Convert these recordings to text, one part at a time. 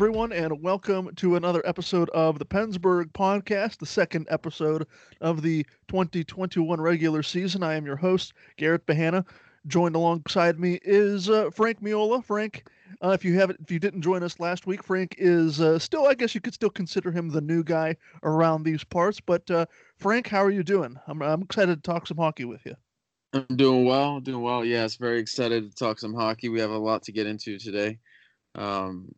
Everyone, and welcome to another episode of the Pensburgh Podcast, the second episode of the 2021 regular season. I am your host, Garrett Bahana. Joined alongside me is uh, Frank Miola. Frank, uh, if you haven't, if you didn't join us last week, Frank is uh, still, I guess you could still consider him the new guy around these parts. But uh, Frank, how are you doing? I'm, I'm excited to talk some hockey with you. I'm doing well, doing well. Yes, very excited to talk some hockey. We have a lot to get into today. Um,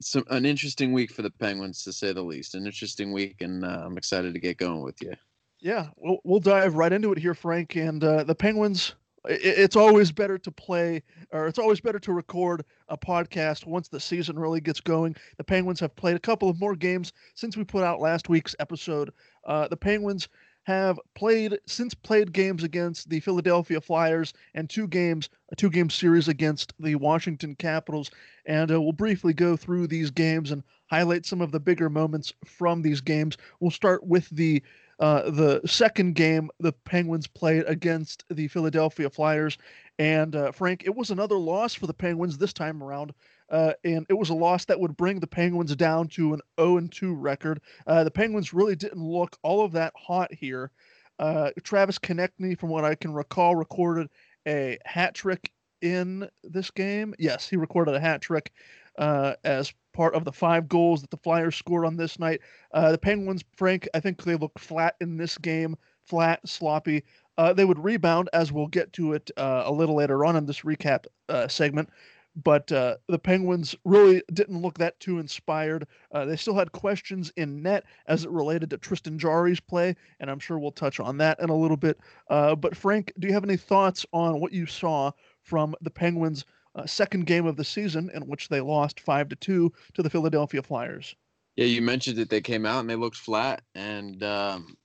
some an interesting week for the Penguins, to say the least. An interesting week, and uh, I'm excited to get going with you. Yeah, we'll we'll dive right into it here, Frank. And uh, the Penguins. It, it's always better to play, or it's always better to record a podcast once the season really gets going. The Penguins have played a couple of more games since we put out last week's episode. Uh, the Penguins have played since played games against the Philadelphia Flyers and two games, a two game series against the Washington Capitals. And uh, we'll briefly go through these games and highlight some of the bigger moments from these games. We'll start with the uh, the second game the Penguins played against the Philadelphia Flyers. And uh, Frank, it was another loss for the Penguins this time around. Uh, and it was a loss that would bring the Penguins down to an 0 2 record. Uh, the Penguins really didn't look all of that hot here. Uh, Travis Konecny, from what I can recall, recorded a hat trick in this game. Yes, he recorded a hat trick uh, as part of the five goals that the Flyers scored on this night. Uh, the Penguins, Frank, I think they looked flat in this game, flat, sloppy. Uh, they would rebound, as we'll get to it a little later on in this recap segment but uh, the Penguins really didn't look that too inspired. Uh, they still had questions in net as it related to Tristan Jarry's play, and I'm sure we'll touch on that in a little bit. Uh, but Frank, do you have any thoughts on what you saw from the Penguins' uh, second game of the season, in which they lost five to two to the Philadelphia Flyers? Yeah, you mentioned that they came out and they looked flat, and um,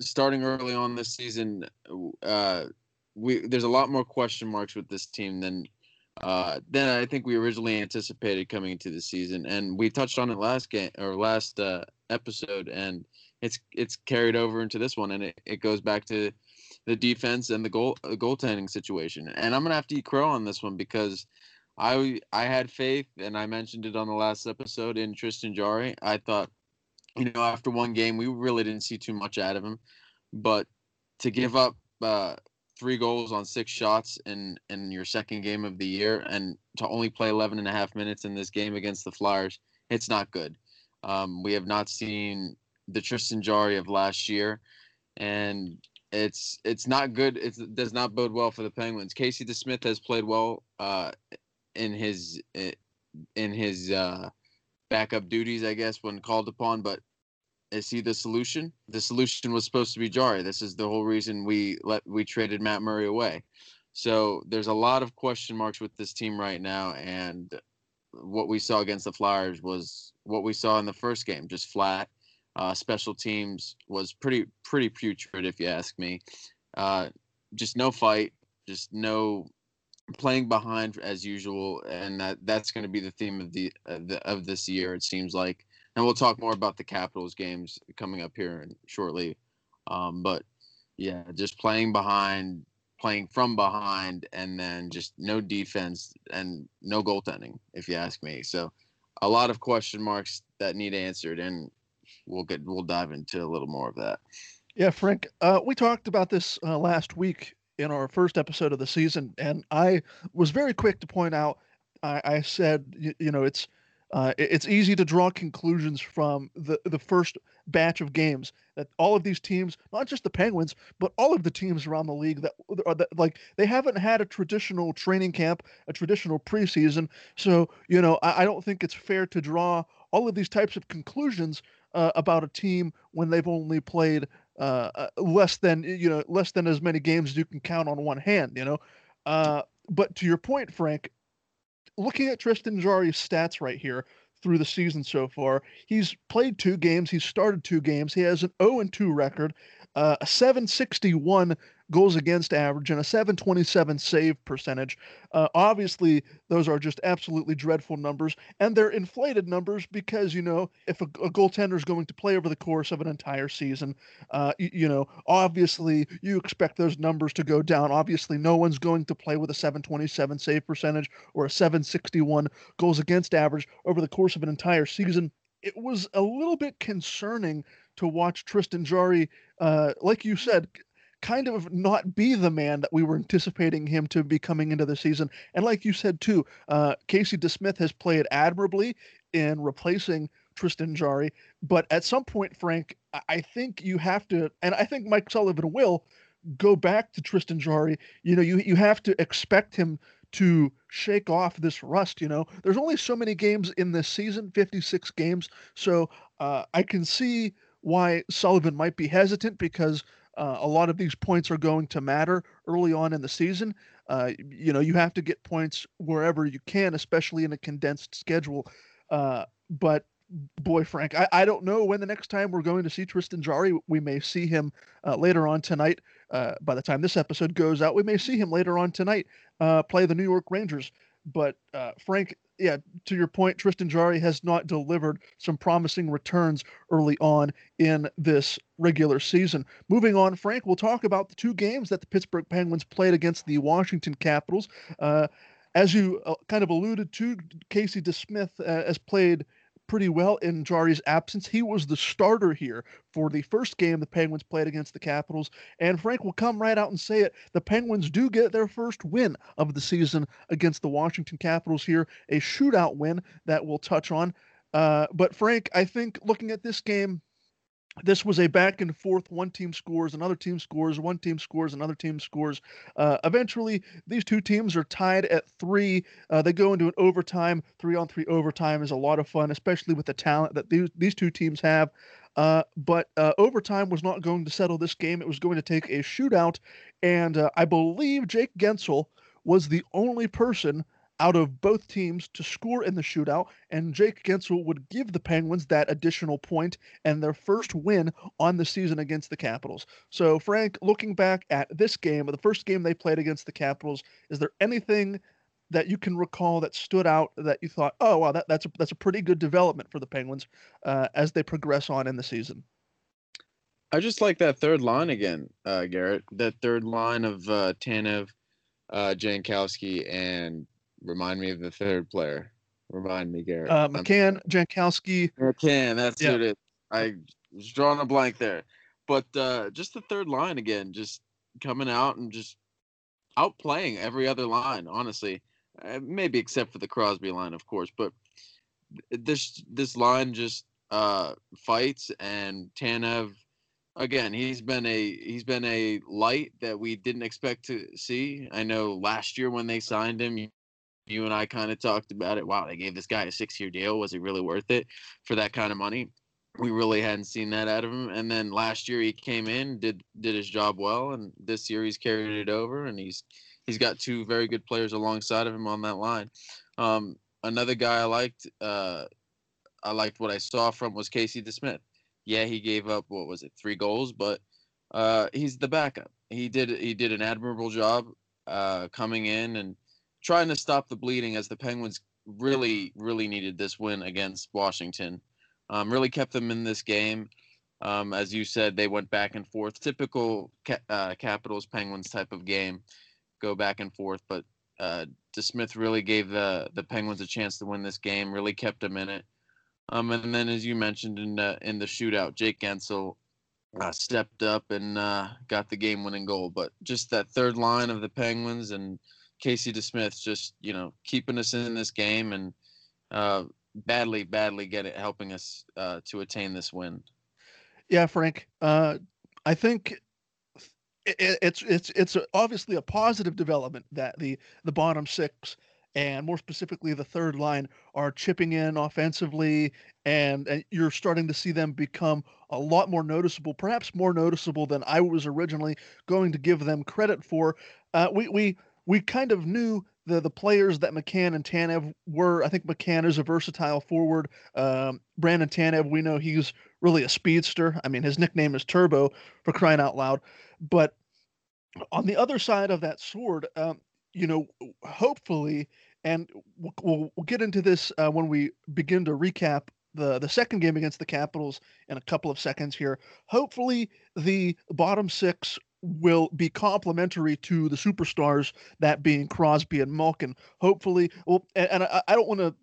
starting early on this season, uh, we there's a lot more question marks with this team than uh, than I think we originally anticipated coming into the season. And we touched on it last game or last uh, episode, and it's it's carried over into this one, and it, it goes back to the defense and the goal the goaltending situation. And I'm gonna have to eat crow on this one because I I had faith, and I mentioned it on the last episode in Tristan Jarry. I thought, you know, after one game, we really didn't see too much out of him, but to give up uh, three goals on six shots in in your second game of the year and to only play 11 and a half minutes in this game against the Flyers, it's not good. Um, we have not seen the Tristan Jarry of last year, and it's it's not good. It does not bode well for the Penguins. Casey DeSmith has played well uh, in his in his uh, backup duties, I guess, when called upon. But is he the solution? The solution was supposed to be Jarry. This is the whole reason we let we traded Matt Murray away. So there's a lot of question marks with this team right now, and what we saw against the Flyers was what we saw in the first game, just flat. Uh, special teams was pretty pretty putrid, if you ask me. Uh, just no fight, just no playing behind as usual, and that that's going to be the theme of the, of the of this year. It seems like and we'll talk more about the Capitals games coming up here shortly. Um, but yeah, just playing behind, playing from behind, and then just no defense and no goaltending, if you ask me. So a lot of question marks that need answered, and we'll get we'll dive into a little more of that. Yeah, Frank, uh, we talked about this uh, last week in our first episode of the season, and I was very quick to point out. I, I said, you, you know, it's uh, it's easy to draw conclusions from the the first batch of games that all of these teams, not just the Penguins, but all of the teams around the league that, that like they haven't had a traditional training camp, a traditional preseason. So you know, I, I don't think it's fair to draw all of these types of conclusions uh, about a team when they've only played uh, uh less than you know less than as many games as you can count on one hand. You know, uh, but to your point, Frank, looking at Tristan Jarry's stats right here through the season so far, he's played two games, he's started two games, he has an 0 and 2 record. uh, a 761 goals against average and a 727 save percentage. Uh, obviously, those are just absolutely dreadful numbers, and they're inflated numbers because you know if a, a goaltender is going to play over the course of an entire season, uh, you, you, know, obviously you expect those numbers to go down. Obviously, no one's going to play with a 727 save percentage or a 761 goals against average over the course of an entire season. It was a little bit concerning to watch Tristan Jarry, uh, like you said, kind of not be the man that we were anticipating him to be coming into the season. And like you said too, uh, Casey DeSmith has played admirably in replacing Tristan Jarry. But at some point, Frank, I think you have to, and I think Mike Sullivan will go back to Tristan Jarry. You know, you you have to expect him to shake off this rust. You know, there's only so many games in this season, 56 games. So uh, I can see why Sullivan might be hesitant because uh, a lot of these points are going to matter early on in the season. Uh, you know, you have to get points wherever you can, especially in a condensed schedule. Uh, but boy, Frank, I, I don't know when the next time we're going to see Tristan Jarry. We may see him uh, later on tonight. Uh, by the time this episode goes out, we may see him later on tonight uh, play the New York Rangers. But Frank, yeah, to your point, Tristan Jarry has not delivered some promising returns early on in this regular season. Moving on, Frank, we'll talk about the two games that the Pittsburgh Penguins played against the Washington Capitals. Uh, as you uh, kind of alluded to, Casey DeSmith uh, has played pretty well in Jarry's absence. He was the starter here for the first game the Penguins played against the Capitals. And Frank will come right out and say it. The Penguins do get their first win of the season against the Washington Capitals here, a shootout win that we'll touch on. Uh, but Frank, I think looking at this game, this was a back and forth. One team scores, another team scores, one team scores, another team scores. Uh, eventually, these two teams are tied at three. Uh, they go into an overtime. Three on three overtime is a lot of fun, especially with the talent that these, these two teams have. Uh, but uh, overtime was not going to settle this game. It was going to take a shootout. And uh, I believe Jake Guentzel was the only person out of both teams to score in the shootout, and Jake Guentzel would give the Penguins that additional point and their first win on the season against the Capitals. So, Frank, looking back at this game, the first game they played against the Capitals, is there anything that you can recall that stood out that you thought, oh wow, that, that's a that's a pretty good development for the Penguins uh, as they progress on in the season? I just like that third line again, uh, Garrett. That third line of uh, Tanev, uh, Jankowski, and Remind me of the third player. Remind me, Garrett. Uh, McCann, Jankowski. McCann, that's yeah. it. I was drawing a blank there. But uh, just the third line again, just coming out and just outplaying every other line, honestly. Uh, maybe except for the Crosby line, of course. But this this line just uh, fights and Tanev again he's been a he's been a light that we didn't expect to see i know last year when they signed him you and I kind of talked about it. Wow, they gave this guy a six year deal. Was he really worth it for that kind of money? We really hadn't seen that out of him. And then last year he came in, did did his job well, and this year he's carried it over, and he's he's got two very good players alongside of him on that line. Um, another guy I liked, uh, I liked what I saw from was Casey DeSmith. Yeah, he gave up what was it, three goals, but uh, he's the backup. He did he did an admirable job uh, coming in and trying to stop the bleeding as the Penguins really, really needed this win against Washington. Um, really kept them in this game. Um, as you said, they went back and forth. Typical ca- uh, Capitals Penguins type of game, go back and forth. But uh, DeSmith really gave the the Penguins a chance to win this game. Really kept them in it. Um, and then, as you mentioned in the, in the shootout, Jake Guentzel uh, stepped up and uh, got the game winning goal. But just that third line of the Penguins and Casey DeSmith just you know keeping us in this game and uh, badly, badly get it helping us uh, to attain this win. Yeah, Frank. Uh, I think it, it's it's it's obviously a positive development that the the bottom six and more specifically the third line are chipping in offensively and, and you're starting to see them become a lot more noticeable perhaps more noticeable than i was originally going to give them credit for uh, we, we we kind of knew the the players that McCann and Tanev were. I think McCann is a versatile forward. Um, Brandon Tanev, we know he's really a speedster. I mean, his nickname is Turbo for crying out loud. But on the other side of that sword, um, you know, hopefully, and we'll, we'll, get into this uh, when we begin to recap the the second game against the Capitals in a couple of seconds here. Hopefully, the bottom six will be complementary to the superstars, that being Crosby and Malkin. Hopefully, well, and, and I, I, don't want to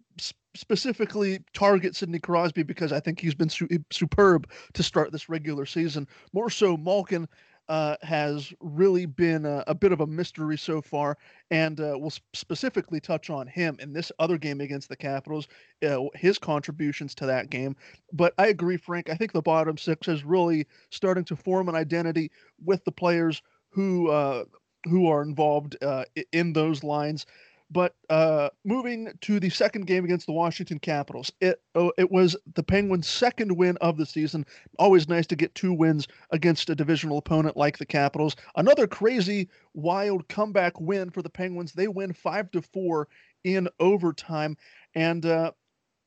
specifically target Sidney Crosby because I think he's been su- superb to start this regular season. More so, Malkin uh, has really been a, a, bit of a mystery so far, and uh, we'll specifically touch on him in this other game against the Capitals, uh, his contributions to that game. But I agree, Frank. I think the bottom six is really starting to form an identity with the players who uh, who are involved uh, in those lines. But uh, moving to the second game against the Washington Capitals, it oh, it was the Penguins' second win of the season. Always nice to get two wins against a divisional opponent like the Capitals. Another crazy, wild comeback win for the Penguins. They win five to four in overtime, and uh,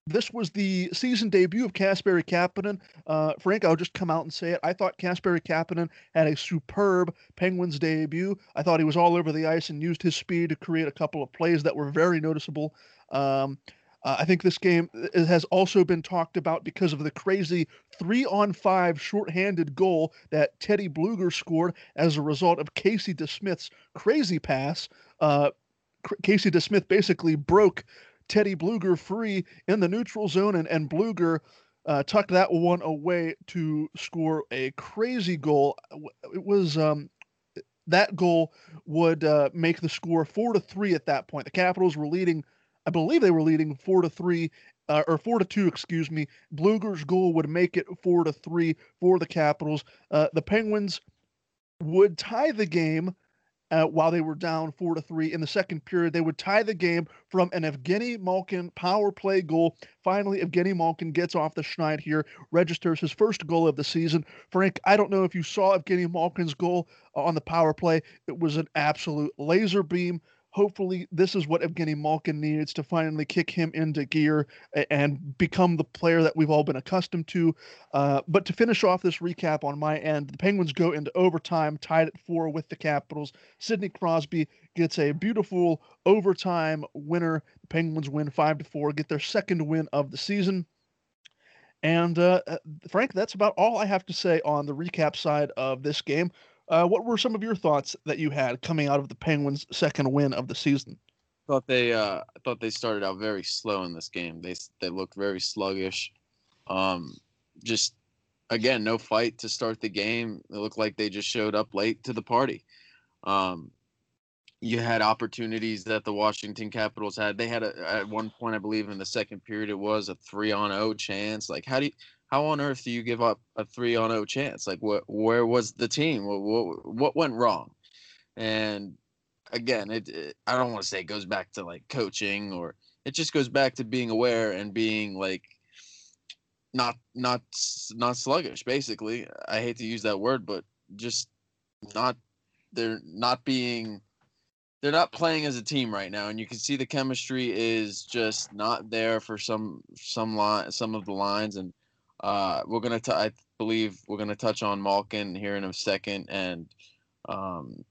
this was the season debut of Kasperi Kapanen. Uh, Frank, I'll just come out and say it. I thought Kasperi Kapanen had a superb Penguins debut. I thought he was all over the ice and used his speed to create a couple of plays that were very noticeable. Um, uh, I think this game has also been talked about because of the crazy three on five shorthanded goal that Teddy Blueger scored as a result of Casey DeSmith's crazy pass. Uh, Casey DeSmith basically broke Teddy Blueger free in the neutral zone, and, and Blueger uh, tucked that one away to score a crazy goal. It was um, that goal would uh, make the score four to three at that point. The Capitals were leading, I believe they were leading four to three. Uh, or four to two, excuse me. Blueger's goal would make it four to three for the Capitals. Uh, the Penguins would tie the game uh, while they were down four to three in the second period. They would tie the game from an Evgeny Malkin power play goal. Finally, Evgeny Malkin gets off the schneid here, registers his first goal of the season. Frank, I don't know if you saw Evgeny Malkin's goal on the power play. It was an absolute laser beam hopefully this is what Evgeny Malkin needs to finally kick him into gear and become the player that we've all been accustomed to. Uh, but to finish off this recap on my end, the Penguins go into overtime, tied at four with the Capitals. Sidney Crosby gets a beautiful overtime winner. The Penguins win five to four, get their second win of the season. And uh, uh Frank, that's about all I have to say on the recap side of this game. Uh, what were some of your thoughts that you had coming out of the Penguins' second win of the season? Thought they uh, I thought they started out very slow in this game. They they looked very sluggish. Um, just again, no fight to start the game. It looked like they just showed up late to the party. Um, you had opportunities that the Washington Capitals had. They had a, at one point, I believe, in the second period, it was a three on zero chance. Like, how do you how on earth do you give up a three on zero chance? Like, what? Where was the team? What, what, what went wrong? And again, it, it I don't want to say it goes back to like coaching or it just goes back to being aware and being like not not not sluggish. Basically, I hate to use that word, but just not they're not being they're not playing as a team right now and you can see the chemistry is just not there for some some line some of the lines and uh, we're gonna, t- I believe, we're gonna touch on Malkin here in a second, and um,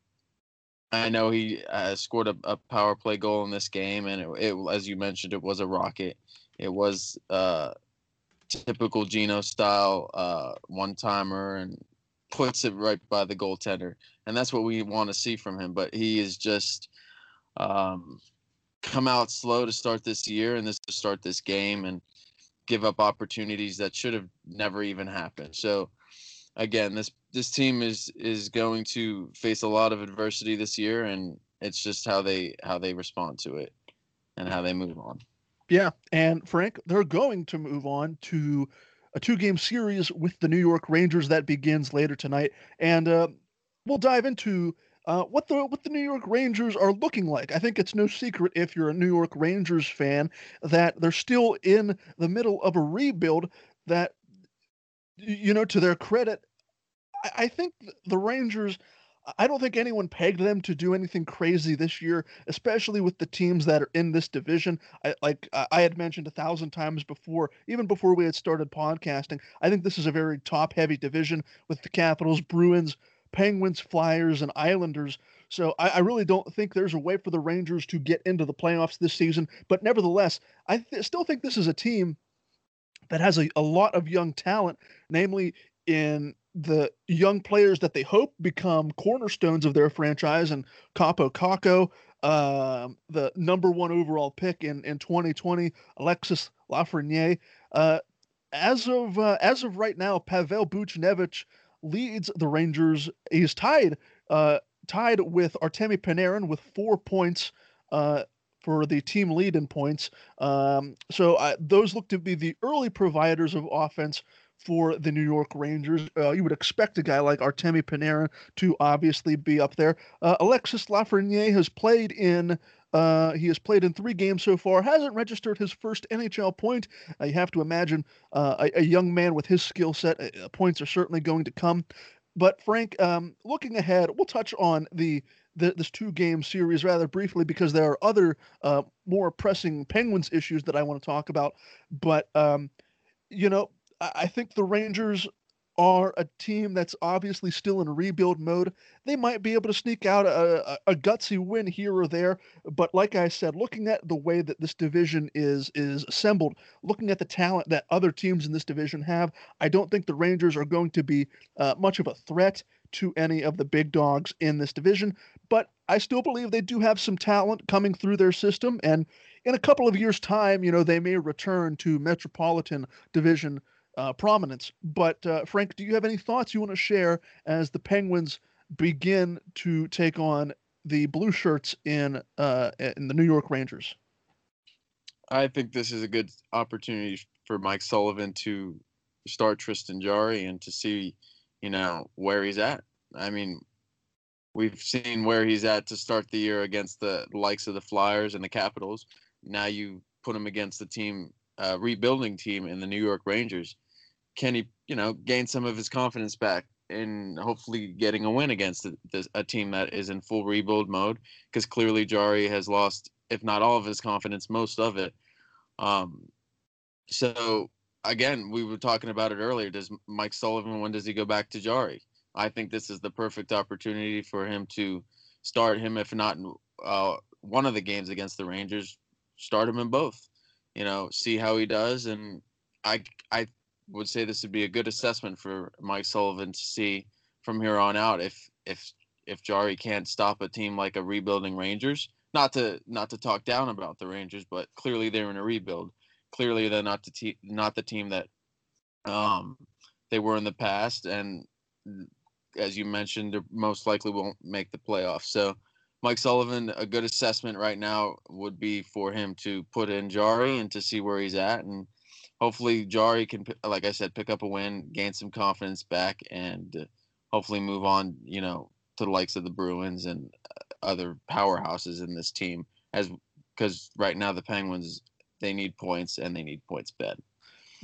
I know he uh, scored a, a, power play goal in this game, and it, it, as you mentioned, it was a rocket. It was uh, typical Gino style uh, one timer, and puts it right by the goaltender, and that's what we want to see from him. But he is just um, come out slow to start this year, and this to start this game, and give up opportunities that should have never even happened. So again, this this team is is going to face a lot of adversity this year and it's just how they how they respond to it and how they move on. Yeah, and Frank, they're going to move on to a two-game series with the New York Rangers that begins later tonight, and uh, we'll dive into uh, what the what the New York Rangers are looking like. I think it's no secret if you're a New York Rangers fan that they're still in the middle of a rebuild. That you know, to their credit, I, I think the Rangers. I don't think anyone pegged them to do anything crazy this year, especially with the teams that are in this division. I, like I had mentioned a thousand times before, even before we had started podcasting, I think this is a very top heavy division with the Capitals, Bruins, Penguins, Flyers, and Islanders. So I, I, really don't think there's a way for the Rangers to get into the playoffs this season. But nevertheless, I th- still think this is a team that has a, a lot of young talent, namely in the young players that they hope become cornerstones of their franchise and Kaapo Kakko, uh, the number one overall pick in, in 2020, Alexis Lafreniere. Uh, as of uh, as of right now, Pavel Buchnevich leads the Rangers. He's tied uh, tied with Artemi Panarin with four points uh, for the team lead in points. Um, so uh, those look to be the early providers of offense for the New York Rangers. Uh, you would expect a guy like Artemi Panarin to obviously be up there. Uh, Alexis Lafreniere has played in. Uh, he has played in three games so far. Hasn't registered his first NHL point. Uh, you have to imagine uh, a, a, young man with his skill set. Uh, points are certainly going to come. But Frank, um, looking ahead, we'll touch on the, the this two game series rather briefly because there are other more pressing Penguins issues that I want to talk about. But um, you know, I think the Rangers are a team that's obviously still in rebuild mode. They might be able to sneak out a, a, a, gutsy win here or there, but like I said, looking at the way that this division is is assembled, looking at the talent that other teams in this division have, I don't think the Rangers are going to be uh, much of a threat to any of the big dogs in this division. But I still believe they do have some talent coming through their system, and in a couple of years' time, you know, they may return to Metropolitan Division uh, prominence. But uh, Frank, do you have any thoughts you want to share as the Penguins begin to take on the blue shirts in uh, in the New York Rangers? I think this is a good opportunity for Mike Sullivan to start Tristan Jarry and to see, you know, where he's at. I mean, we've seen where he's at to start the year against the likes of the Flyers and the Capitals. Now you put him against the team, uh, rebuilding team in the New York Rangers can he, you know, gain some of his confidence back and hopefully getting a win against a, a team that is in full rebuild mode? Because clearly Jarry has lost, if not all of his confidence, most of it. Um, so again, we were talking about it earlier. Does Mike Sullivan when does he go back to Jarry? I think this is the perfect opportunity for him to start him, if not uh, one of the games against the Rangers, start him in both. You know, see how he does, and I I would say this would be a good assessment for Mike Sullivan to see from here on out if if if Jarry can't stop a team like a rebuilding Rangers. Not to not to talk down about the Rangers, but clearly they're in a rebuild. Clearly they're not the te- not the team that um, they were in the past, and as you mentioned, they most likely won't make the playoffs. So Mike Sullivan, a good assessment right now would be for him to put in Jarry and to see where he's at and hopefully Jarry can, like I said, pick up a win, gain some confidence back, and hopefully move on. You know, to the likes of the Bruins and uh, other powerhouses in this team, as because right now the Penguins they need points and they need points bad.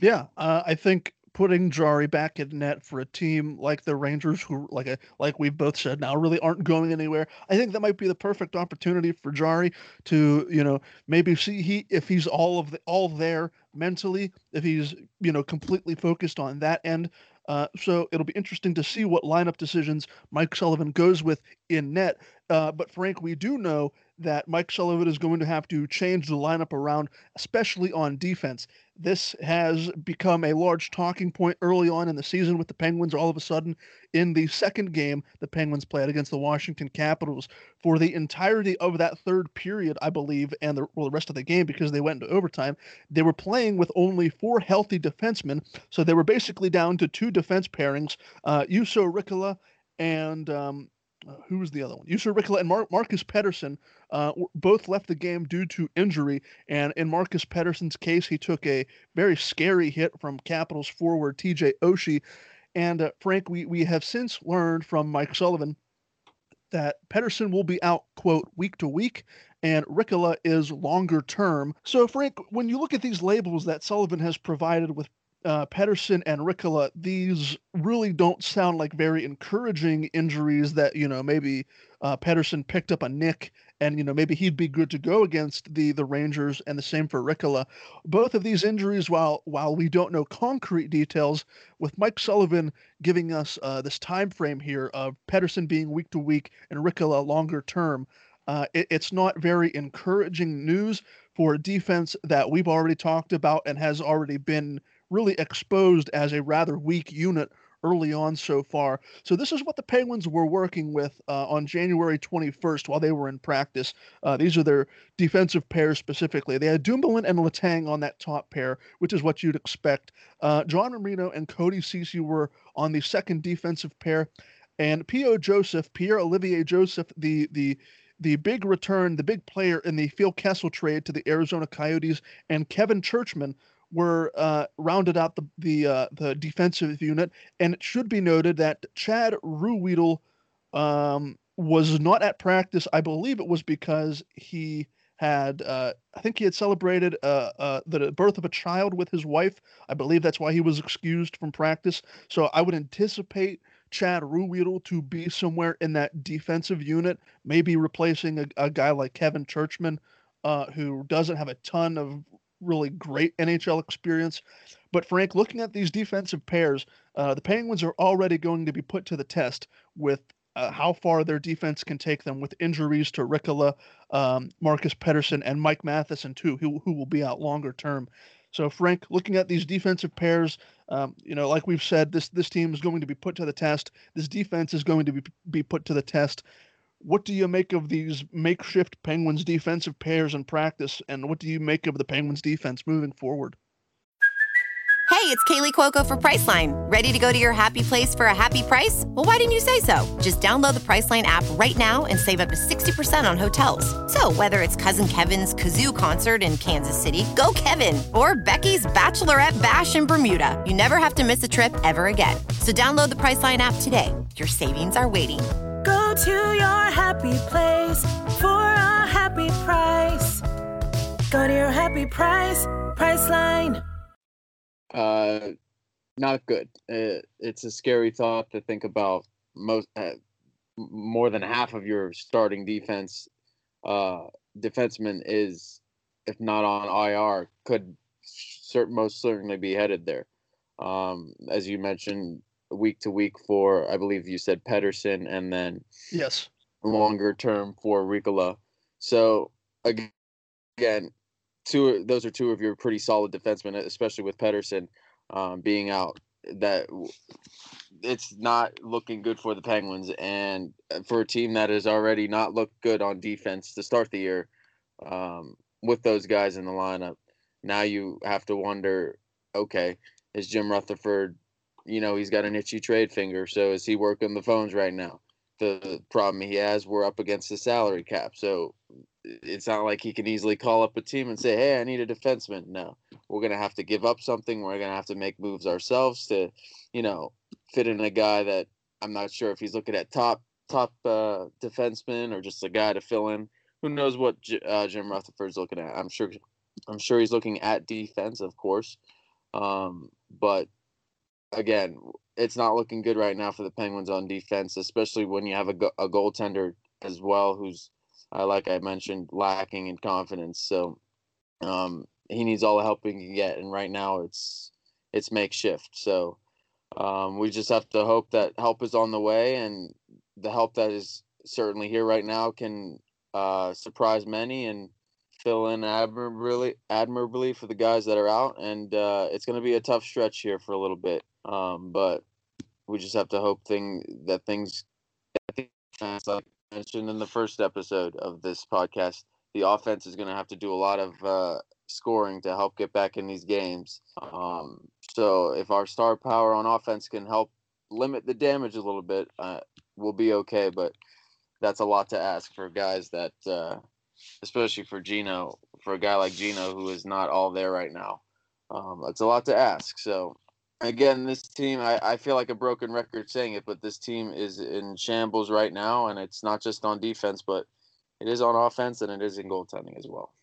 Yeah, uh, I think putting Jarry back in net for a team like the Rangers, who like a, like we've both said now, really aren't going anywhere. I think that might be the perfect opportunity for Jarry to you know maybe see he if he's all of the all there mentally, if he's you know completely focused on that end. Uh, so it'll be interesting to see what lineup decisions Mike Sullivan goes with in net. Uh, but Frank, we do know that Mike Sullivan is going to have to change the lineup around, especially on defense. This has become a large talking point early on in the season with the Penguins. All of a sudden, in the second game, the Penguins played against the Washington Capitals for the entirety of that third period, I believe, and the, well, the rest of the game because they went into overtime. They were playing with only four healthy defensemen, so they were basically down to two defense pairings: uh, Juuso Riikola and um, uh, who was the other one? Juuso Riikola and Mar- Marcus Pettersson uh, both left the game due to injury. And in Marcus Pettersson's case, he took a very scary hit from Capitals forward TJ Oshie. And uh, Frank, we, we have since learned from Mike Sullivan that Pettersson will be out, quote, week to week, and Riikola is longer term. So, Frank, when you look at these labels that Sullivan has provided with uh, Pettersson and Riikola, these really don't sound like very encouraging injuries that, you know, maybe uh, Pettersson picked up a nick and, you know, maybe he'd be good to go against the the Rangers and the same for Riikola. Both of these injuries, while while we don't know concrete details, with Mike Sullivan giving us uh, this time frame here of Pettersson being week to week and Riikola longer term, uh, it, it's not very encouraging news for a defense that we've already talked about and has already been really exposed as a rather weak unit early on so far. So this is what the Penguins were working with uh, on January 21st while they were in practice. Uh, these are their defensive pairs specifically. They had Dumoulin and Letang on that top pair, which is what you'd expect. Uh, John Marino and Cody Ceci were on the second defensive pair, and P.O. Joseph, Pierre Olivier Joseph, the the the big return, the big player in the Phil Kessel trade to the Arizona Coyotes, and Kevin Czuczman were uh, rounded out the the uh, the defensive unit. And it should be noted that Chad Ruhwedel um, was not at practice. I believe it was because he had uh, I think he had celebrated uh, uh, the birth of a child with his wife. I believe that's why he was excused from practice. So I would anticipate Chad Ruhwedel to be somewhere in that defensive unit, maybe replacing a, a guy like Kevin Czuczman. uh, who doesn't have a ton of really great NHL experience. But Frank, looking at these defensive pairs, uh, the Penguins are already going to be put to the test with uh, how far their defense can take them with injuries to Riikola, um, Marcus Pettersson, and Mike Matheson too, who who will be out longer term. So Frank, looking at these defensive pairs, um, you know, like we've said, this this team is going to be put to the test. This defense is going to be be put to the test what do you make of these makeshift Penguins defensive pairs in practice, and what do you make of the Penguins defense moving forward? Hey, it's Kaley Cuoco for Priceline. Ready to go to your happy place for a happy price? Well, why didn't you say so? Just download the Priceline app right now and save up to 60% on hotels. So, whether it's Cousin Kevin's Kazoo concert in Kansas City, go Kevin, or Becky's Bachelorette Bash in Bermuda, you never have to miss a trip ever again. So, download the Priceline app today. Your savings are waiting Go to your happy place for a happy price. Go to your happy price, Priceline. Uh, not good. It, it's a scary thought to think about. Most uh, more than half of your starting defense uh, defenseman is, if not on IR, could cert- most certainly be headed there. Um, as you mentioned, week to week for I believe you said Pettersson and then yes longer term for Riikola. So again, two those are two of your pretty solid defensemen, especially with Pettersson um, being out. That it's not looking good for the Penguins, and uh, for a team that has already not looked good on defense to start the year, um, with those guys in the lineup, now you have to wonder, okay, is Jim Rutherford you know, he's got an itchy trade finger. So is he working the phones right now? The problem he has, we're up against the salary cap. So it's not like he can easily call up a team and say, "Hey, I need a defenseman." No, we're gonna have to give up something. We're gonna have to make moves ourselves to, you know, fit in a guy that I'm not sure if he's looking at top top uh, defenseman or just a guy to fill in. Who knows what J- uh, Jim Rutherford's looking at? I'm sure. I'm sure he's looking at defense, of course. Um, but again, it's not looking good right now for the Penguins on defense, especially when you have a, a goaltender as well who's, uh, like I mentioned, lacking in confidence. So um, he needs all the help he can get, and right now it's it's makeshift. So um, we just have to hope that help is on the way, and the help that is certainly here right now can uh, surprise many and fill in admirably admirably for the guys that are out. And uh, it's going to be a tough stretch here for a little bit. Um, but we just have to hope thing that things, like I mentioned in the first episode of this podcast, the offense is going to have to do a lot of uh, scoring to help get back in these games. Um, so if our star power on offense can help limit the damage a little bit, uh, we'll be okay. But that's a lot to ask for guys that, uh, especially for Gino, for a guy like Gino who is not all there right now. Um, that's a lot to ask. So again, this team, I, I feel like a broken record saying it, but this team is in shambles right now, and it's not just on defense, but it is on offense and it is in goaltending as well.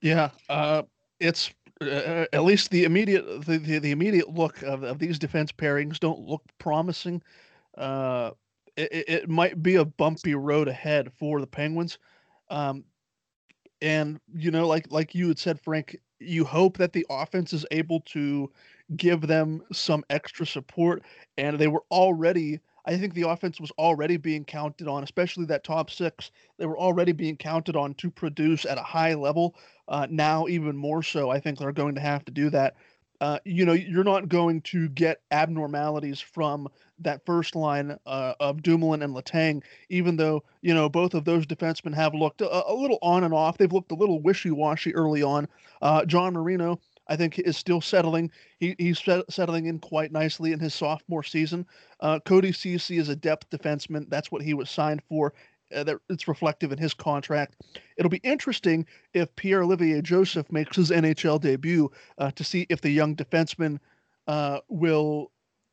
Yeah, uh, it's uh, at least the immediate the, the, the, immediate look of, of these defense pairings don't look promising. Uh, it, it might be a bumpy road ahead for the Penguins. Um, and you know, like like you had said, Frank, you hope that the offense is able to give them some extra support. And they were already, I think the offense was already being counted on, especially that top six. They were already being counted on to produce at a high level. Uh, now, even more so, I think they're going to have to do that. Uh, you know, you're not going to get abnormalities from that first line uh, of Dumoulin and Letang, even though, you know, both of those defensemen have looked a, a little on and off. They've looked a little wishy washy early on. Uh, John Marino, I think, is still settling. He, he's settling in quite nicely in his sophomore season. Uh, Cody Ceci is a depth defenseman. That's what he was signed for uh, that it's reflective in his contract. It'll be interesting if Pierre Olivier Joseph makes his NHL debut uh, to see if the young defenseman uh, will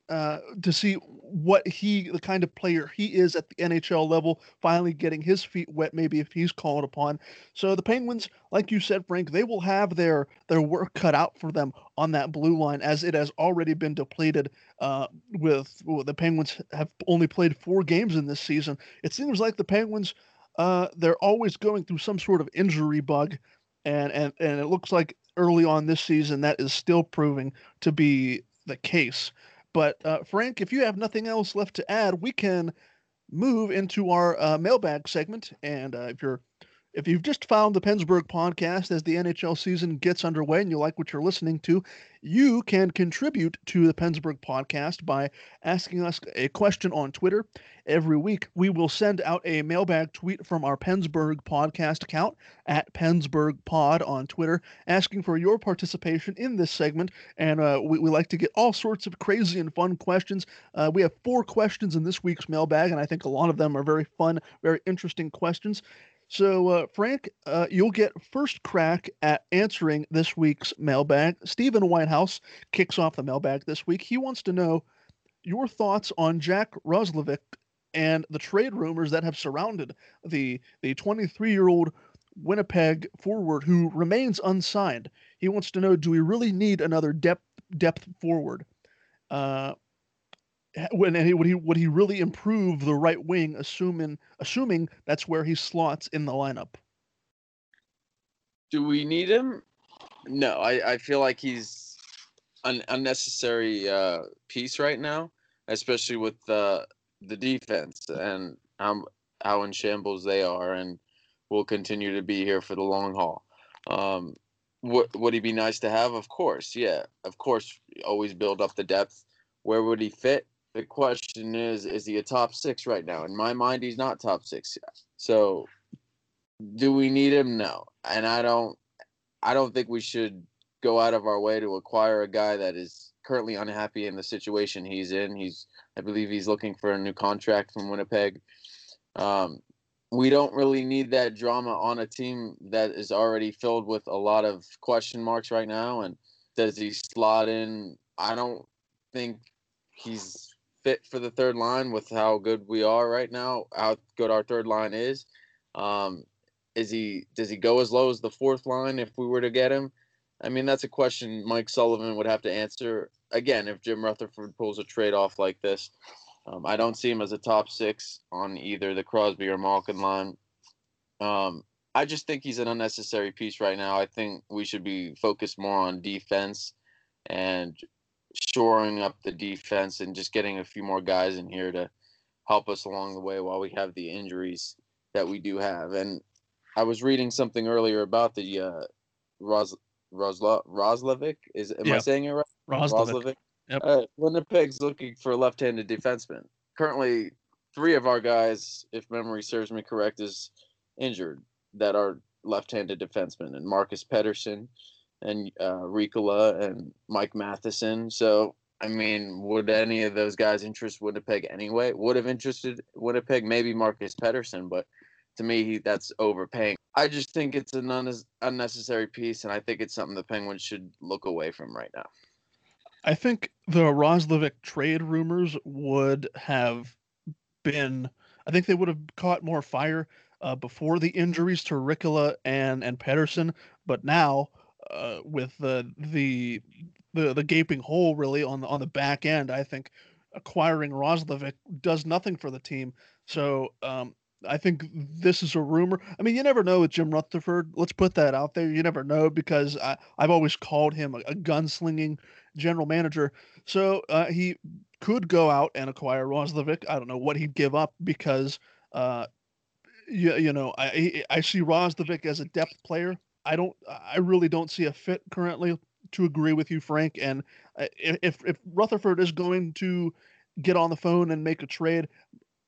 uh, to see what he, the kind of player he is at the NHL level, finally getting his feet wet, maybe if he's called upon. So the Penguins, like you said, Frank, they will have their their work cut out for them on that blue line, as it has already been depleted. Uh, with well, the Penguins have only played four games in this season. It seems like the Penguins, uh, they're always going through some sort of injury bug, and and and it looks like early on this season that is still proving to be the case. But uh, Frank, if you have nothing else left to add, we can move into our uh, mailbag segment. And uh, if you're if you've just found the Pensburgh podcast as the NHL season gets underway and you like what you're listening to, you can contribute to the Pensburgh podcast by asking us a question on Twitter. Every week, we will send out a mailbag tweet from our Pensburgh podcast account at Pensburgh Pod on Twitter, asking for your participation in this segment. And uh, we, we, like to get all sorts of crazy and fun questions. Uh, we have four questions in this week's mailbag, and I think a lot of them are very fun, very interesting questions. So, uh, Frank, uh, you'll get first crack at answering this week's mailbag. Stephen Whitehouse kicks off the mailbag this week. He wants to know your thoughts on Jack Roslovic and the trade rumors that have surrounded the the 23 year old Winnipeg forward who remains unsigned. He wants to know: Do we really need another depth depth forward? Uh, when he would he would he really improve the right wing, assuming assuming that's where he slots in the lineup? Do we need him? No, I, I feel like he's an unnecessary uh, piece right now, especially with the the defense and how how in shambles they are, and will continue to be here for the long haul. Um, would would he be nice to have? Of course, yeah, of course. Always build up the depth. Where would he fit? The question is is he a top six right now? In my mind he's not top six. Yet so do we need him? No. And i don't i don't think we should go out of our way to acquire a guy that is currently unhappy in the situation he's in. He's i believe he's looking for a new contract from winnipeg. Um, we don't really need that drama on a team that is already filled with a lot of question marks right now. And does he slot in? I don't think he's fit for the third line with how good we are right now, how good our third line is. Um, is he does he go as low as the fourth line if we were to get him? I mean, that's a question Mike Sullivan would have to answer again if Jim Rutherford pulls a trade off like this. Um, I don't see him as a top six on either the Crosby or Malkin line. Um, I just think he's an unnecessary piece right now. I think we should be focused more on defense and shoring up the defense and just getting a few more guys in here to help us along the way while we have the injuries that we do have. And I was reading something earlier about the uh, Ros Roslo Roslovic. Is am yep. I saying it right? Roslovic. Roslovic. Yep. Uh, Winnipeg's looking for a left-handed defenseman. Currently, three of our guys, if memory serves me correct, is injured that are left-handed defensemen, and Marcus Pettersson and uh, Riikola and Mike Matheson. So, I mean, would any of those guys interest Winnipeg anyway? Would have interested Winnipeg, maybe Marcus Pettersson, but to me, that's overpaying. I just think it's an un- unnecessary piece, and I think it's something the Penguins should look away from right now. I think the Roslovic trade rumors would have been. I think they would have caught more fire uh, before the injuries to Riikola and and Pettersson, but now uh, with the the the the gaping hole really on the on the back end. I think acquiring Roslovic does nothing for the team. So um, I think this is a rumor. I mean, you never know with Jim Rutherford. Let's put that out there. You never know because I, I've always called him a, a gunslinging general manager. So uh, he could go out and acquire Roslovic. I don't know what he'd give up because, uh, you, you know, I I see Roslovic as a depth player. I don't. I really don't see a fit currently. To agree with you, Frank, and uh, if if Rutherford is going to get on the phone and make a trade,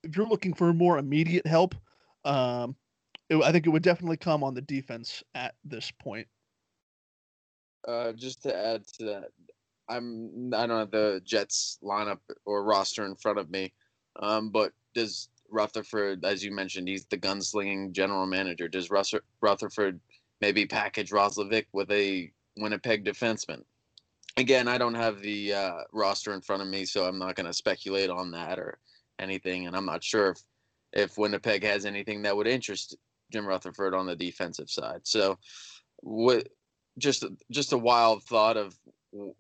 if you're looking for more immediate help, um, it, I think it would definitely come on the defense at this point. Uh, just to add to that, I'm I don't have the Jets lineup or roster in front of me, um, but does Rutherford, as you mentioned, he's the gunslinging general manager. Does Rutherford maybe package Roslovic with a Winnipeg defenseman? Again, I don't have the uh, roster in front of me, so I'm not going to speculate on that or anything, and I'm not sure if if Winnipeg has anything that would interest Jim Rutherford on the defensive side. So, what just just a wild thought of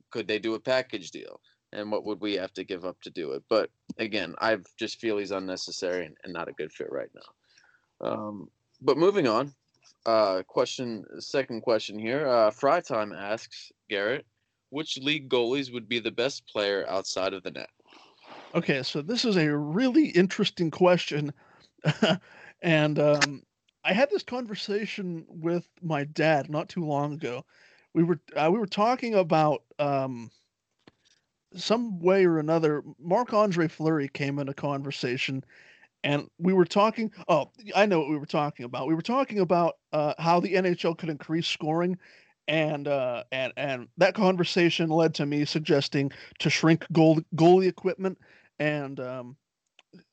could they do a package deal and what would we have to give up to do it but again i just feel he's unnecessary and, and not a good fit right now um, but moving on uh, question second question here uh, fry time asks garrett which league goalies would be the best player outside of the net okay so this is a really interesting question and um, i had this conversation with my dad not too long ago we were uh, we were talking about um, some way or another. Marc Andre Fleury came in a conversation, and we were talking. Oh, I know what we were talking about. We were talking about uh, how the NHL could increase scoring, and uh, and and that conversation led to me suggesting to shrink goal goalie equipment and um,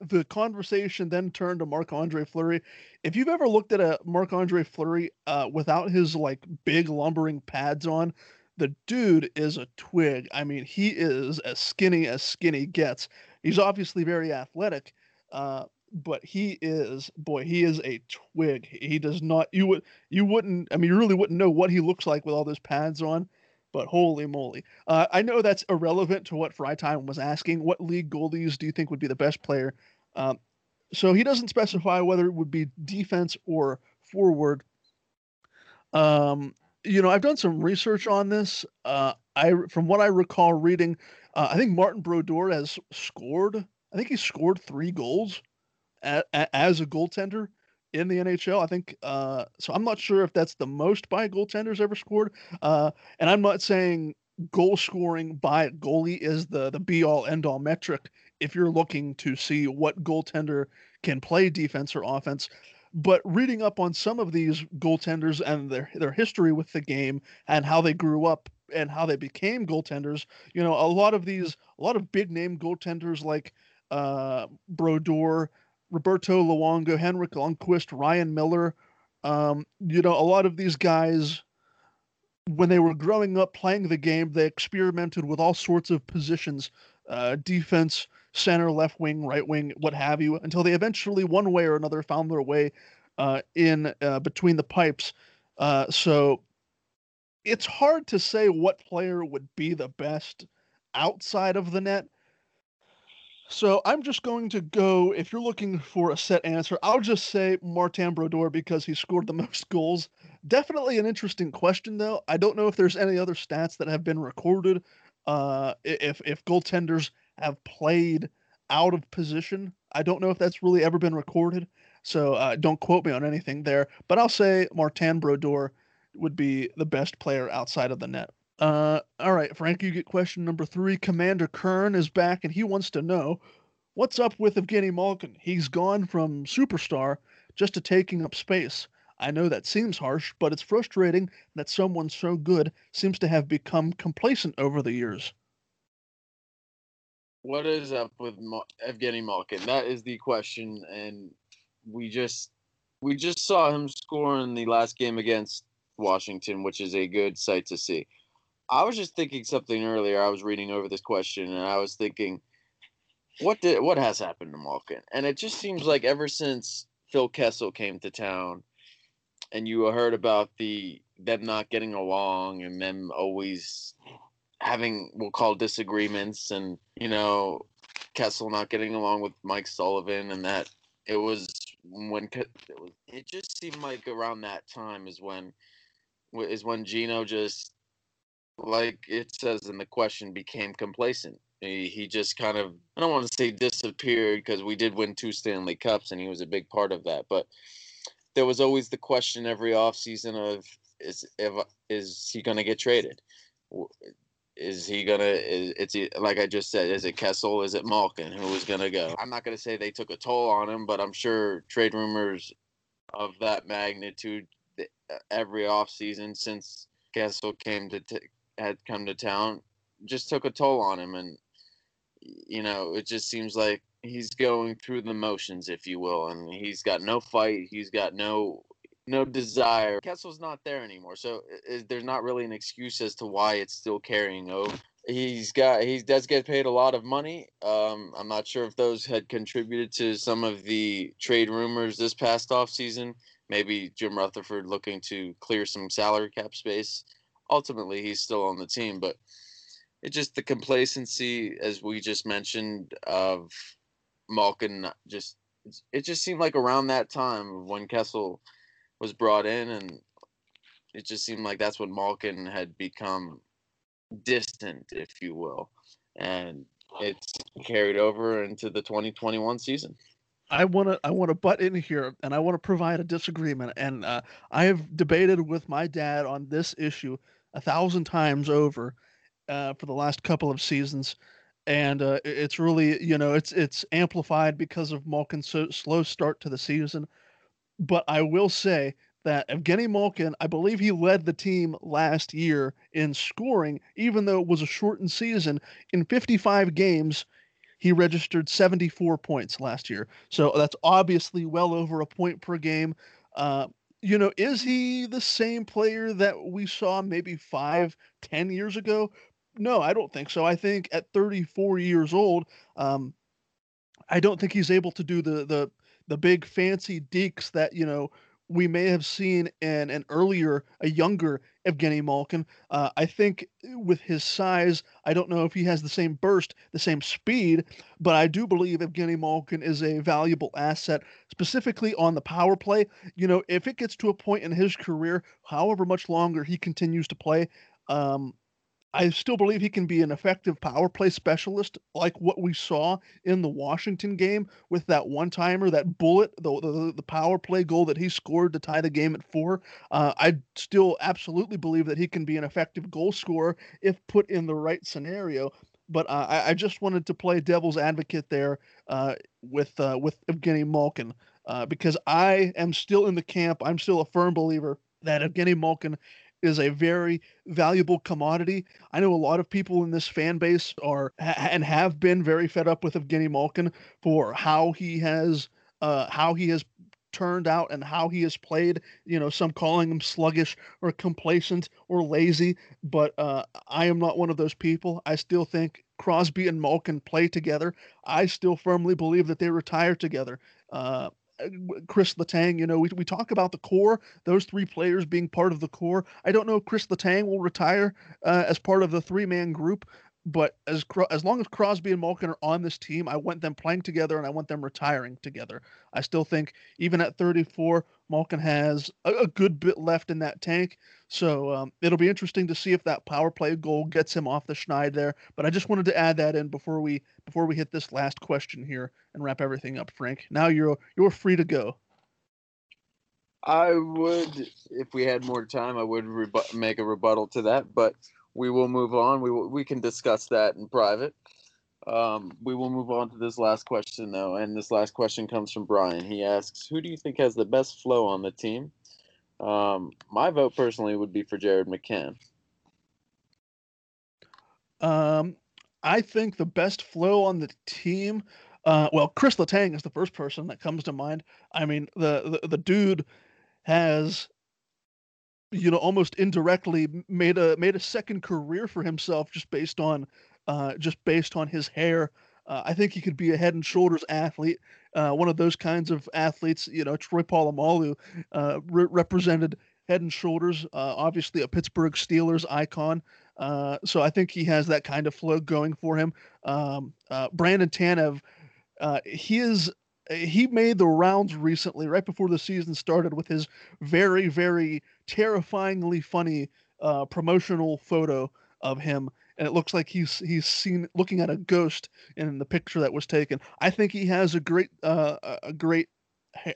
the conversation then turned to Marc Andre Fleury. If you've ever looked at a Marc Andre Fleury uh, without his like big lumbering pads on, the dude is a twig. I mean, he is as skinny as skinny gets. He's obviously very athletic, uh, but he is boy, he is a twig. He does not. You would you wouldn't. I mean, you really wouldn't know what he looks like with all those pads on but holy moly. Uh, I know that's irrelevant to what Time was asking. What league goalies do you think would be the best player? Um, so he doesn't specify whether it would be defense or forward. Um, you know, I've done some research on this. Uh, I, from what I recall reading, uh, I think Martin Brodeur has scored. I think he scored three goals as a goaltender in the NHL. I think uh, so. I'm not sure if that's the most by goaltenders ever scored. Uh, and I'm not saying goal scoring by goalie is the the be all end all metric if you're looking to see what goaltender can play defense or offense. But reading up on some of these goaltenders and their their history with the game and how they grew up and how they became goaltenders, you know, a lot of these, a lot of big name goaltenders like uh, Brodeur, Roberto Luongo, Henrik Lundqvist, Ryan Miller. Um, you know, a lot of these guys, when they were growing up playing the game, they experimented with all sorts of positions uh, defense, center, left wing, right wing, what have you, until they eventually, one way or another, found their way uh, in uh, between the pipes. Uh, so it's hard to say what player would be the best outside of the net so I'm just going to go. If you're looking for a set answer, I'll just say Martin Brodeur because he scored the most goals. Definitely an interesting question, though. I don't know if there's any other stats that have been recorded. Uh, if if goaltenders have played out of position, I don't know if that's really ever been recorded. So uh, don't quote me on anything there. But I'll say Martin Brodeur would be the best player outside of the net. Uh, all right, Frank, you get question number three. Commander Kern is back, and he wants to know what's up with Evgeny Malkin. He's gone from superstar just to taking up space. I know that seems harsh, but it's frustrating that someone so good seems to have become complacent over the years. What is up with Evgeny Malkin? That is the question, and we just we just saw him score in the last game against Washington, which is a good sight to see. I was just thinking something earlier. I was reading over this question and I was thinking, what did what has happened to Malkin? And it just seems like ever since Phil Kessel came to town, and you heard about the them not getting along and them always having we'll call disagreements and you know Kessel not getting along with Mike Sullivan and that it was when it was it just seemed like around that time is when is when Gino just like it says in the question became complacent. He, he just kind of I don't want to say disappeared because we did win two Stanley Cups and he was a big part of that, but there was always the question every offseason of is if, is he going to get traded? Is he gonna? It's like I just said? Is it Kessel? Is it Malkin? Who is gonna go? I'm not gonna say they took a toll on him, but I'm sure trade rumors of that magnitude eh, every offseason since Kessel came to t- had come to town just took a toll on him, and you know it just seems like he's going through the motions, if you will, and he's got no fight. He's got no no desire. Kessel's not there anymore, so there's not really an excuse as to why it's still carrying over. He's got he does get paid a lot of money. Um, I'm not sure if those had contributed to some of the trade rumors this past off season. Maybe Jim Rutherford looking to clear some salary cap space. Ultimately, he's still on the team, but it's just the complacency, as we just mentioned, of Malkin. Just it just seemed like around that time when Kessel was brought in, and it just seemed like that's when Malkin had become distant, if you will, and it's carried over into the 2021 season. I want to I want to butt in here and I want to provide a disagreement and uh, I have debated with my dad on this issue a thousand times over uh, for the last couple of seasons and uh, it's really you know it's it's amplified because of Malkin's so, slow start to the season but I will say that Evgeny Malkin, I believe he led the team last year in scoring, even though it was a shortened season. In 55 games, he registered 74 points last year. So that's obviously well over a point per game. Uh, you know, is he the same player that we saw maybe five, ten years ago? No, I don't think so. I think at 34 years old, um, I don't think he's able to do the the the big fancy dekes that you know we may have seen in an earlier, a younger Evgeny Malkin. Uh, I think with his size, I don't know if he has the same burst, the same speed, but I do believe Evgeny Malkin is a valuable asset, specifically on the power play. You know, if it gets to a point in his career, however much longer he continues to play, um, I still believe he can be an effective power play specialist, like what we saw in the Washington game with that one timer, that bullet, the, the, the power play goal that he scored to tie the game at four. Uh, I still absolutely believe that he can be an effective goal scorer if put in the right scenario. But uh, I, I, just wanted to play devil's advocate there uh, with uh, with Evgeny Malkin uh, because I am still in the camp. I'm still a firm believer that Evgeny Malkin is a very valuable commodity. I know a lot of people in this fan base are ha- and have been very fed up with Evgeny Malkin for how he has uh, how he has turned out and how he has played. You know, some calling him sluggish or complacent or lazy, but uh, I am not one of those people. I still think Crosby and Malkin play together. I still firmly believe that they retire together. Uh, Chris Letang, you know, we, we talk about the core, those three players being part of the core. I don't know if Chris Letang will retire uh, as part of the three man group, but as as long as Crosby and Malkin are on this team, I want them playing together and I want them retiring together. I still think even at 34, Malkin has a, a good bit left in that tank. So um, it'll be interesting to see if that power play goal gets him off the schneid there. But I just wanted to add that in before we before we hit this last question here and wrap everything up, Frank. Now you're you're free to go. I would, if we had more time, I would rebu- make a rebuttal to that, but we will move on. We will, we can discuss that in private. Um, we will move on to this last question though, and this last question comes from Brian. He asks, "Who do you think has the best flow on the team?" Um, my vote personally would be for Jared McCann. Um, I think the best flow on the team. Uh, well, Chris Letang is the first person that comes to mind. I mean, the, the the dude has you know almost indirectly made a made a second career for himself just based on uh, just based on his hair. Uh, I think he could be a head and shoulders athlete, uh, one of those kinds of athletes. You know, Troy Polamalu uh, re- represented head and shoulders. Uh, obviously, a Pittsburgh Steelers icon. Uh, so I think he has that kind of flow going for him. Um, uh, Brandon Tanev, uh, he is he made the rounds recently, right before the season started, with his very very terrifyingly funny uh, promotional photo of him and it looks like he's he's seen looking at a ghost in the picture that was taken. I think he has a great uh, a great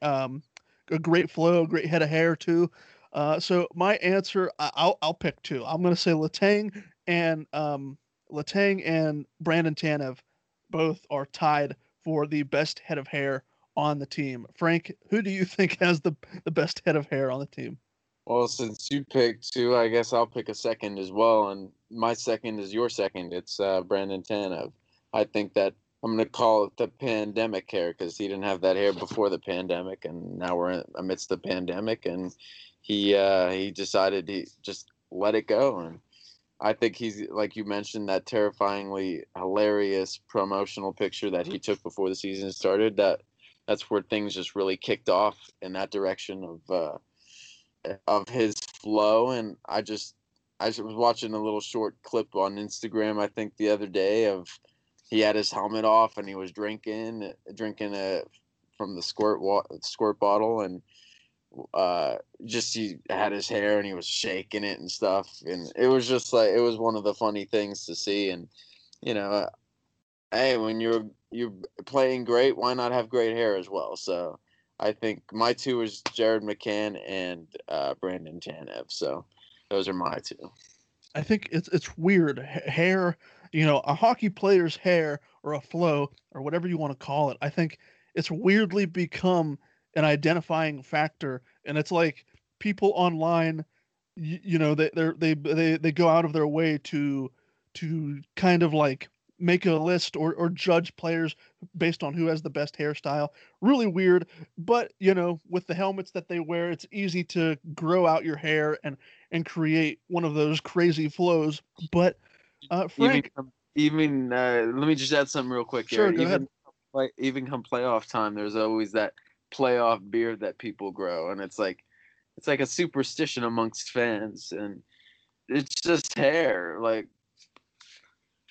um, a great flow, a great head of hair too. Uh, so my answer, I'll I'll pick two. I'm gonna say Latang and um, Letang and Brandon Tanev both are tied for the best head of hair on the team. Frank, who do you think has the the best head of hair on the team? Well, since you picked two, I guess I'll pick a second as well. And my second is your second. It's uh, Brandon Tanev. I think that I'm going to call it the pandemic hair because he didn't have that hair before the pandemic, and now we're amidst the pandemic, and he uh, he decided to just let it go. And I think he's like you mentioned that terrifyingly hilarious promotional picture that mm-hmm. he took before the season started. That that's where things just really kicked off in that direction of. Uh, eh, of his flow, and I just I was watching a little short clip on Instagram I think the other day of he had his helmet off and he was drinking eh, drinking a from the squirt wa- squirt bottle and uh just he had his hair and he was shaking it and stuff and it was just like it was one of the funny things to see and you know hey when you're you're playing great why not have great hair as well so I think my two is Jared McCann and uh, Brandon Tanev. So those are my two. I think it's it's weird hair. You know, a hockey player's hair or a flow or whatever you want to call it. I think it's weirdly become an identifying factor, and it's like people online. You, you know, they they they they go out of their way to to kind of like make a list or, or judge players based on who has the best hairstyle. Really weird, but you know, with the helmets that they wear, it's easy to grow out your hair and and create one of those crazy flows. But uh, Frank, even, even uh, let me just add something real quick. Sure, go even, ahead. Play, even come playoff time, there's always that playoff beard that people grow, and it's like it's like a superstition amongst fans, and it's just hair. Like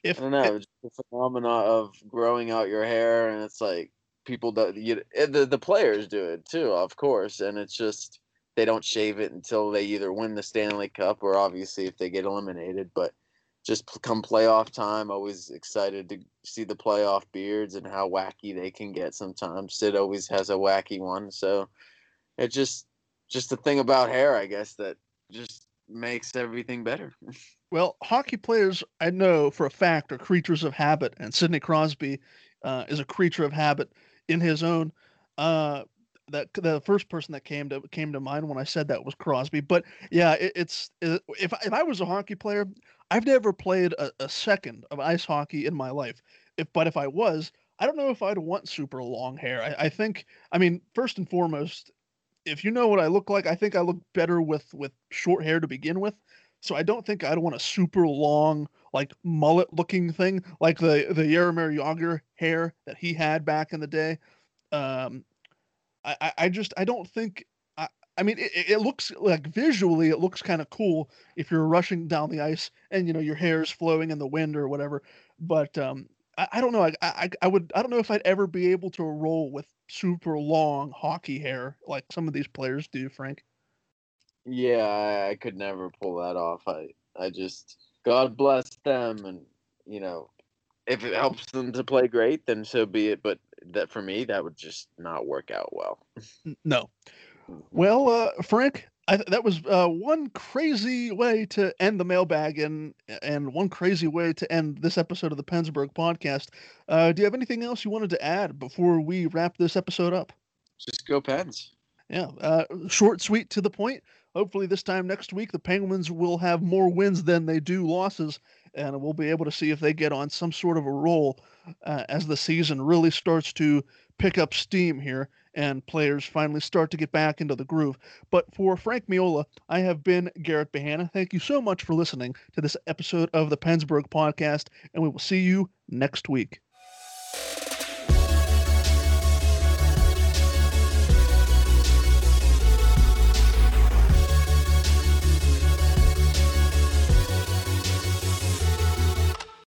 if I don't know, just the phenomena of growing out your hair, and it's like people that you the the players do it too, of course, and it's just they don't shave it until they either win the Stanley Cup or obviously if they get eliminated. But just come playoff time, always excited to see the playoff beards and how wacky they can get sometimes. Sid always has a wacky one, so it just just the thing about hair, I guess, that just makes everything better. Well, hockey players, I know for a fact, are creatures of habit, and Sidney Crosby uh, is a creature of habit in his own. Uh, that the first person that came to came to mind when I said that was Crosby. But yeah, it, it's it, if if I was a hockey player, I've never played a, a second of ice hockey in my life. If but if I was, I don't know if I'd want super long hair. I, I think, I mean, first and foremost, if you know what I look like, I think I look better with with short hair to begin with. So I don't think I'd want a super long, like mullet looking thing, like the the Jaromir Jagr hair that he had back in the day. Um, I I just I don't think I mean it, it looks like visually it looks kind of cool if you're rushing down the ice and you know your hair is flowing in the wind or whatever. But um, I, I don't know. I, I I would I don't know if I'd ever be able to roll with super long hockey hair like some of these players do, Frank. Yeah, I, I could never pull that off. I I just God bless them, and you know, if it helps them to play great, then so be it. But that for me, that would just not work out well. No. Well, uh, Frank, I, that was uh, one crazy way to end the mailbag, and and one crazy way to end this episode of the Pensburgh podcast. Uh, do you have anything else you wanted to add before we wrap this episode up? Just go Pens. Yeah, uh, short, sweet, to the point. Hopefully, this time next week, the Penguins will have more wins than they do losses, and we'll be able to see if they get on some sort of a roll uh, as the season really starts to pick up steam here and players finally start to get back into the groove. But for Frank Miola, I have been Garrett Bahana. Thank you so much for listening to this episode of the Pensburgh podcast, and we will see you next week.